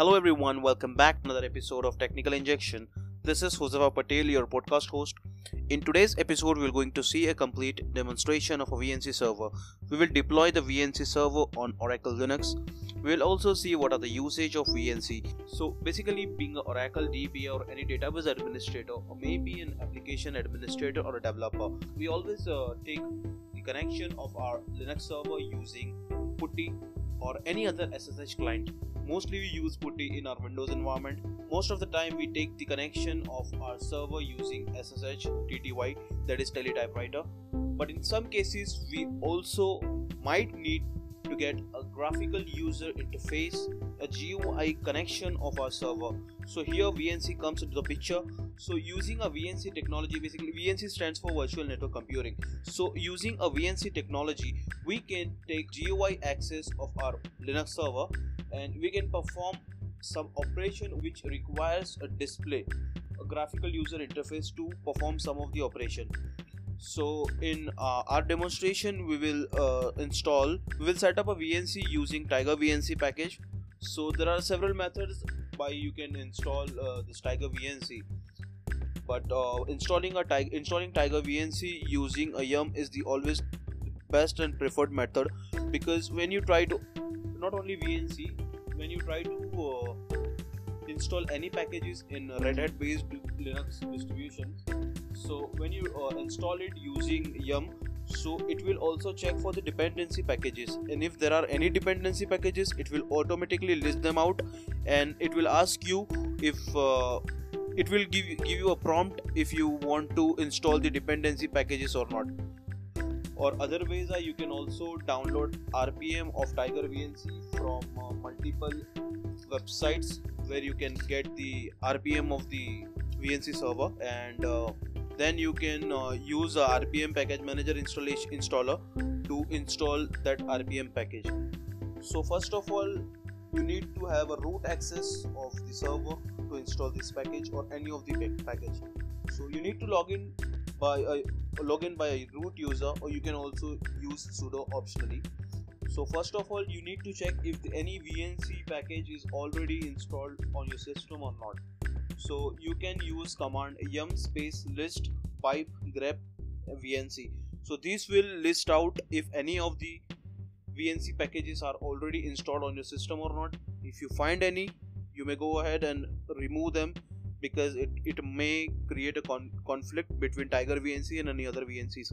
Hello everyone, welcome back to another episode of Technical Injection. This is Josefa Patel, your podcast host. In today's episode, we're going to see a complete demonstration of a VNC server. We will deploy the VNC server on Oracle Linux. We will also see what are the usage of VNC. So basically being an Oracle DB or any database administrator or maybe an application administrator or a developer, we always uh, take the connection of our Linux server using PuTTY or any other SSH client mostly we use putty in our windows environment. Most of the time we take the connection of our server using ssh tty that is teletypewriter. But in some cases we also might need to get a graphical user interface a GUI connection of our server. So here VNC comes into the picture. So using a VNC technology basically VNC stands for virtual network computing. So using a VNC technology we can take GUI access of our Linux server and we can perform some operation which requires a display a graphical user interface to perform some of the operation. So in uh, our demonstration we will uh, install we will set up a vnc using tiger vnc package. So there are several methods by you can install uh, this tiger vnc but uh, installing a tiger installing tiger vnc using a yum is the always best and preferred method because when you try to not only vnc when you try to uh, install any packages in red hat based linux distributions so when you uh, install it using yum so it will also check for the dependency packages. And if there are any dependency packages it will automatically list them out and it will ask you if uh, it will give give you a prompt if you want to install the dependency packages or not or other ways are you can also download rpm of tiger vnc from uh, multiple websites where you can get the rpm of the vnc server. And uh, then you can uh, use a rpm package manager installation installer to install that rpm package. So first of all you need to have a root access of the server to install this package or any of the package. So you need to log in by login by a root user or you can also use sudo optionally. So first of all you need to check if any vnc package is already installed on your system or not. So you can use command yum space list pipe grep vnc so this will list out if any of the vnc packages are already installed on your system or not. If you find any you may go ahead and remove them because it, it may create a con- conflict between tiger vnc and any other vnc's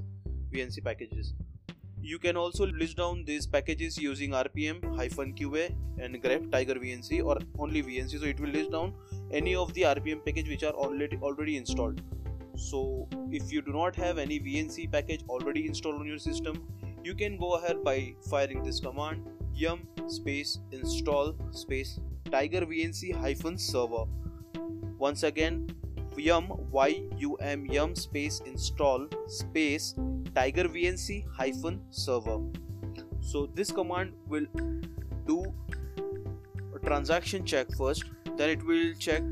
vnc packages. You can also list down these packages using rpm qa and grep tiger vnc or only vnc so it will list down any of the rpm package which are already already installed. So if you do not have any vnc package already installed on your system you can go ahead by firing this command yum space install space tiger vnc hyphen server once again yum y u m yum space install space tiger vnc hyphen server. So this command will do a transaction check first then it will check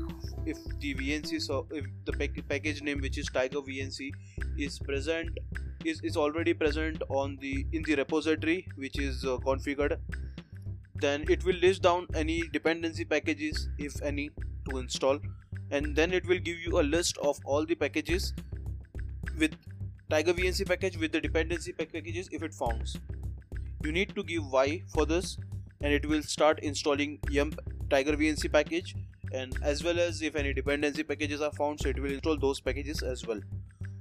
if the vnc so if the package name which is tiger vnc is present is, is already present on the in the repository which is uh, configured. Then it will list down any dependency packages if any to install and then it will give you a list of all the packages with tiger vnc package with the dependency packages if it founds. You need to give y for this and it will start installing yum tiger vnc package and as well as if any dependency packages are found so it will install those packages as well.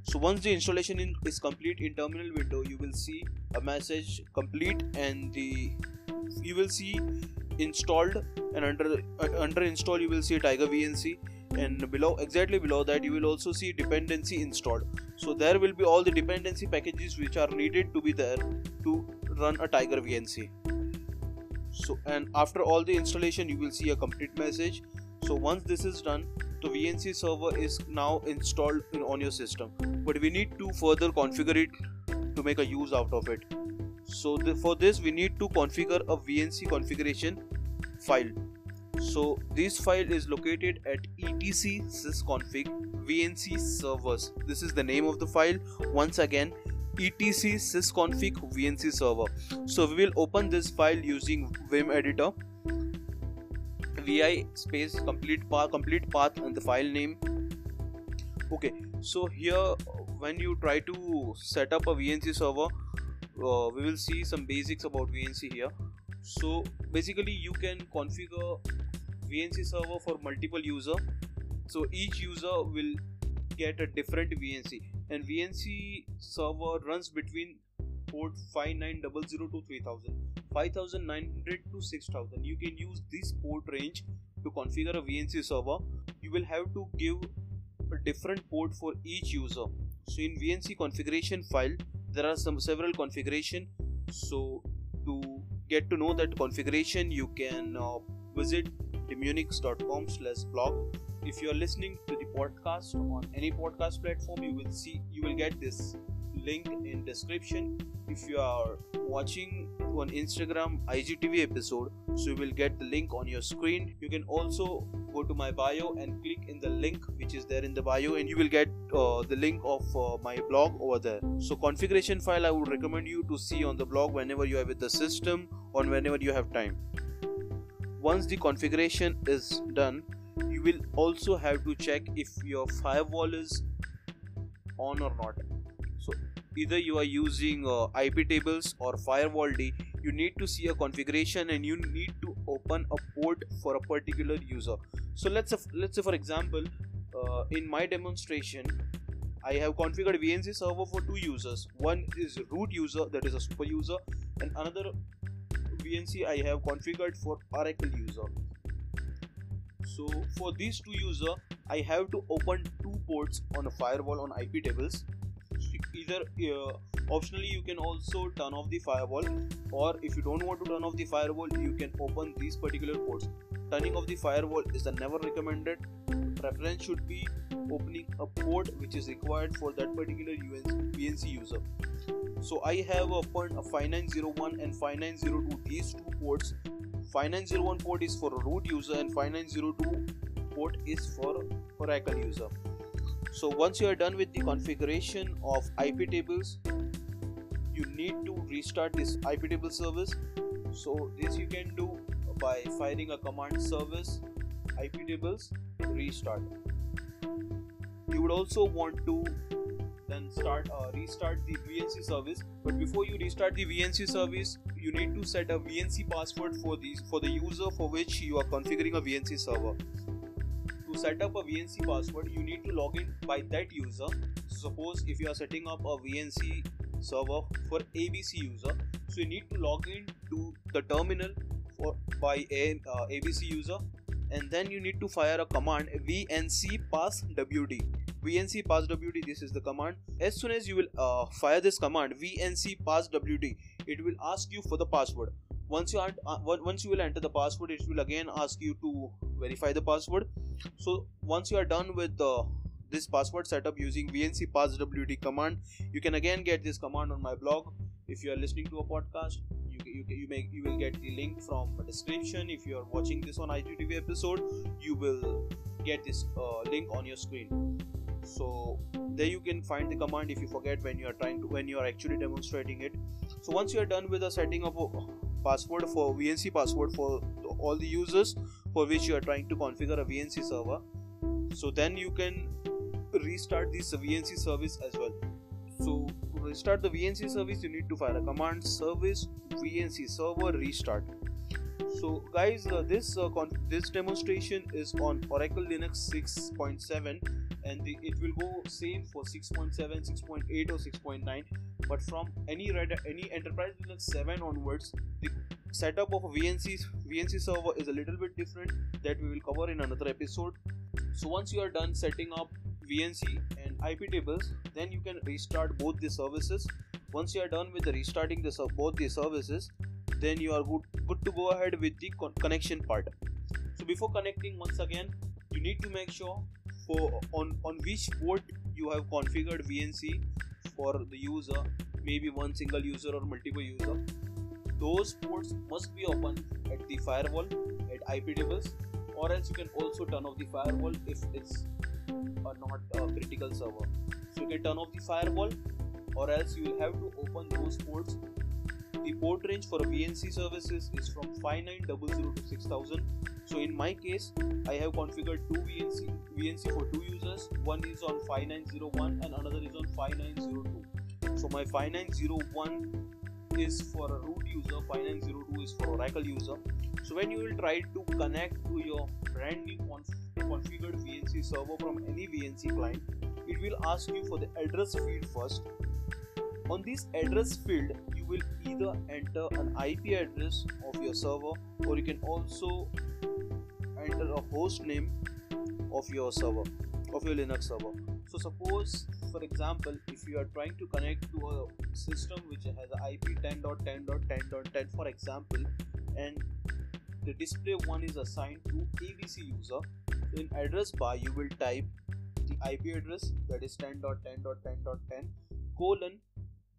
So once the installation in, is complete in terminal window you will see a message complete and the you will see installed and under uh, under install you will see tiger vnc and below exactly below that you will also see dependency installed. So there will be all the dependency packages which are needed to be there to run a tiger vnc so and after all the installation you will see a complete message. So once this is done the vnc server is now installed in, on your system. But we need to further configure it to make a use out of it. So the, for this we need to configure a vnc configuration file so this file is located at etc sysconfig vnc servers. This is the name of the file. Once again, etc sysconfig vnc server. So we will open this file using vim editor. vi space complete path complete path and the file name okay so here when you try to set up a vnc server uh, we will see some basics about vnc here so basically you can configure vnc server for multiple user. So each user will get a different vnc and vnc server runs between port 5900 to 3000 5900 to 6000 you can use this port range to configure a vnc server. You will have to give a different port for each user. So in vnc configuration file there are some several configuration. So to get to know that configuration you can uh, visit demunix.com slash blog. If you are listening to the podcast on any podcast platform you will see you will get this link in description. If you are watching on instagram igtv episode so you will get the link on your screen. You can also go to my bio and click in the link which is there in the bio and you will get uh, the link of uh, my blog over there. So configuration file i would recommend you to see on the blog whenever you are with the system or whenever you have time once the configuration is done you will also have to check if your firewall is on or not so either you are using uh, ip tables or firewall d you need to see a configuration and you need to open a port for a particular user so let's let's say for example uh, in my demonstration I have configured VNC server for two users. One is root user that is a super user and another VNC I have configured for Oracle user. So for these two user I have to open two ports on a firewall on IP tables either uh, optionally you can also turn off the firewall or if you don't want to turn off the firewall you can open these particular ports turning off the firewall is never recommended preference should be opening a port which is required for that particular VNC user. So I have opened a 5901 and 5902 these two ports 5901 port is for root user and 5902 port is for Oracle user. So once you are done with the configuration of ip tables you need to restart this ip table service. So this you can do by firing a command service ip tables restart. You would also want to then start uh, restart the vnc service but before you restart the vnc service you need to set a vnc password for these for the user for which you are configuring a vnc server. To set up a VNC password, you need to log in by that user. Suppose if you are setting up a VNC server for ABC user, so you need to log in to the terminal for by a uh, ABC user, and then you need to fire a command VNC pass WD. VNC pass WD. This is the command. As soon as you will uh, fire this command VNC pass WD, it will ask you for the password once you are uh, once you will enter the password it will again ask you to verify the password so once you are done with uh, this password setup using vnc pass wd command you can again get this command on my blog if you are listening to a podcast you, you, may you will get the link from description if you are watching this on igtv episode you will get this uh, link on your screen so there you can find the command if you forget when you are trying to when you are actually demonstrating it so once you are done with the setting of password for VNC password for all the users for which you are trying to configure a VNC server. So then you can restart this VNC service as well. Restart the VNC service, you need to fire a command service VNC server restart. So guys, uh, this uh, this demonstration is on Oracle Linux 6.7 and the, it will go same for 6.7 6.8 or 6.9 but from any Red, any enterprise linux 7 onwards the setup of a vnc vnc server is a little bit different that we will cover in another episode so once you are done setting up vnc and ip tables then you can restart both the services. Once you are done with the restarting the both the services then you are good good to go ahead with the con- connection part. So before connecting once again you need to make sure for on on which port you have configured VNC for the user maybe one single user or multiple user. Those ports must be open at the firewall at IP tables or else you can also turn off the firewall if it's a not a critical server. So you can turn off the firewall or else you will have to open those ports. The port range for VNC services is from 5900 to 6000 so in my case I have configured two VNC VNC for two users. One is on 5901 and another is on 5902 so my 5901 is for a root user 5902 is for oracle user. So when you will try to connect to your brand new conf- configured vnc server from any vnc client it will ask you for the address field first. On this address field you will either enter an ip address of your server or you can also enter a host name of your server of your linux server. So suppose for example if you are trying to connect to a system which has ip 10.10.10.10 for example and the display one is assigned to abc user in address bar you will type the ip address that is 10.10.10.10 colon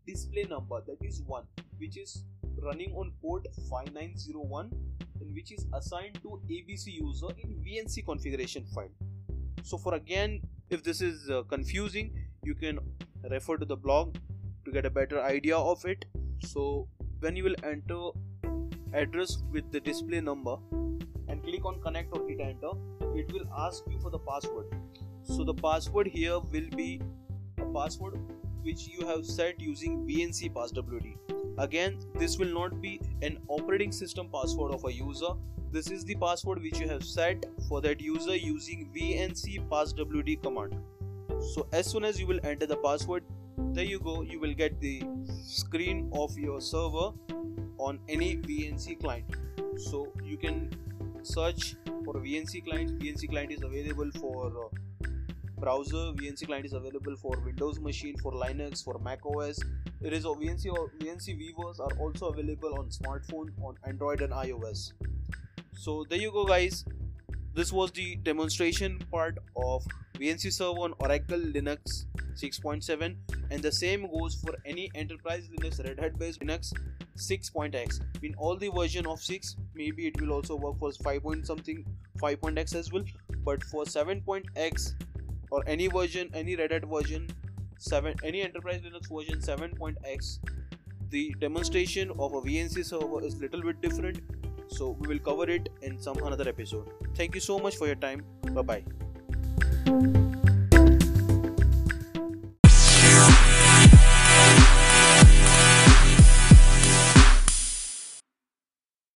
display number that is 1 which is running on port 5901 and which is assigned to abc user in vnc configuration file. So for again if this is uh, confusing you can refer to the blog to get a better idea of it. So when you will enter address with the display number and click on connect or hit enter it will ask you for the password. So the password here will be a password which you have set using vnc passwd. Again this will not be an operating system password of a user. This is the password which you have set for that user using vnc passwd command so as soon as you will enter the password there you go. You will get the screen of your server on any vnc client. So you can search for vnc client. Vnc client is available for uh, browser. Vnc client is available for windows machine for linux for mac os it is a vnc or vnc viewers are also available on smartphone on android and ios. So there you go guys. This was the demonstration part of VNC Server on Oracle Linux 6.7 and the same goes for any enterprise Linux Red Hat based Linux 6.x in all the version of 6 maybe it will also work for 5 point something 5.x as well. But for 7.x or any version any Red Hat version 7 any enterprise Linux version 7.x the demonstration of a VNC server is little bit different. So we will cover it in some another episode. Thank you so much for your time. Bye bye Thank you.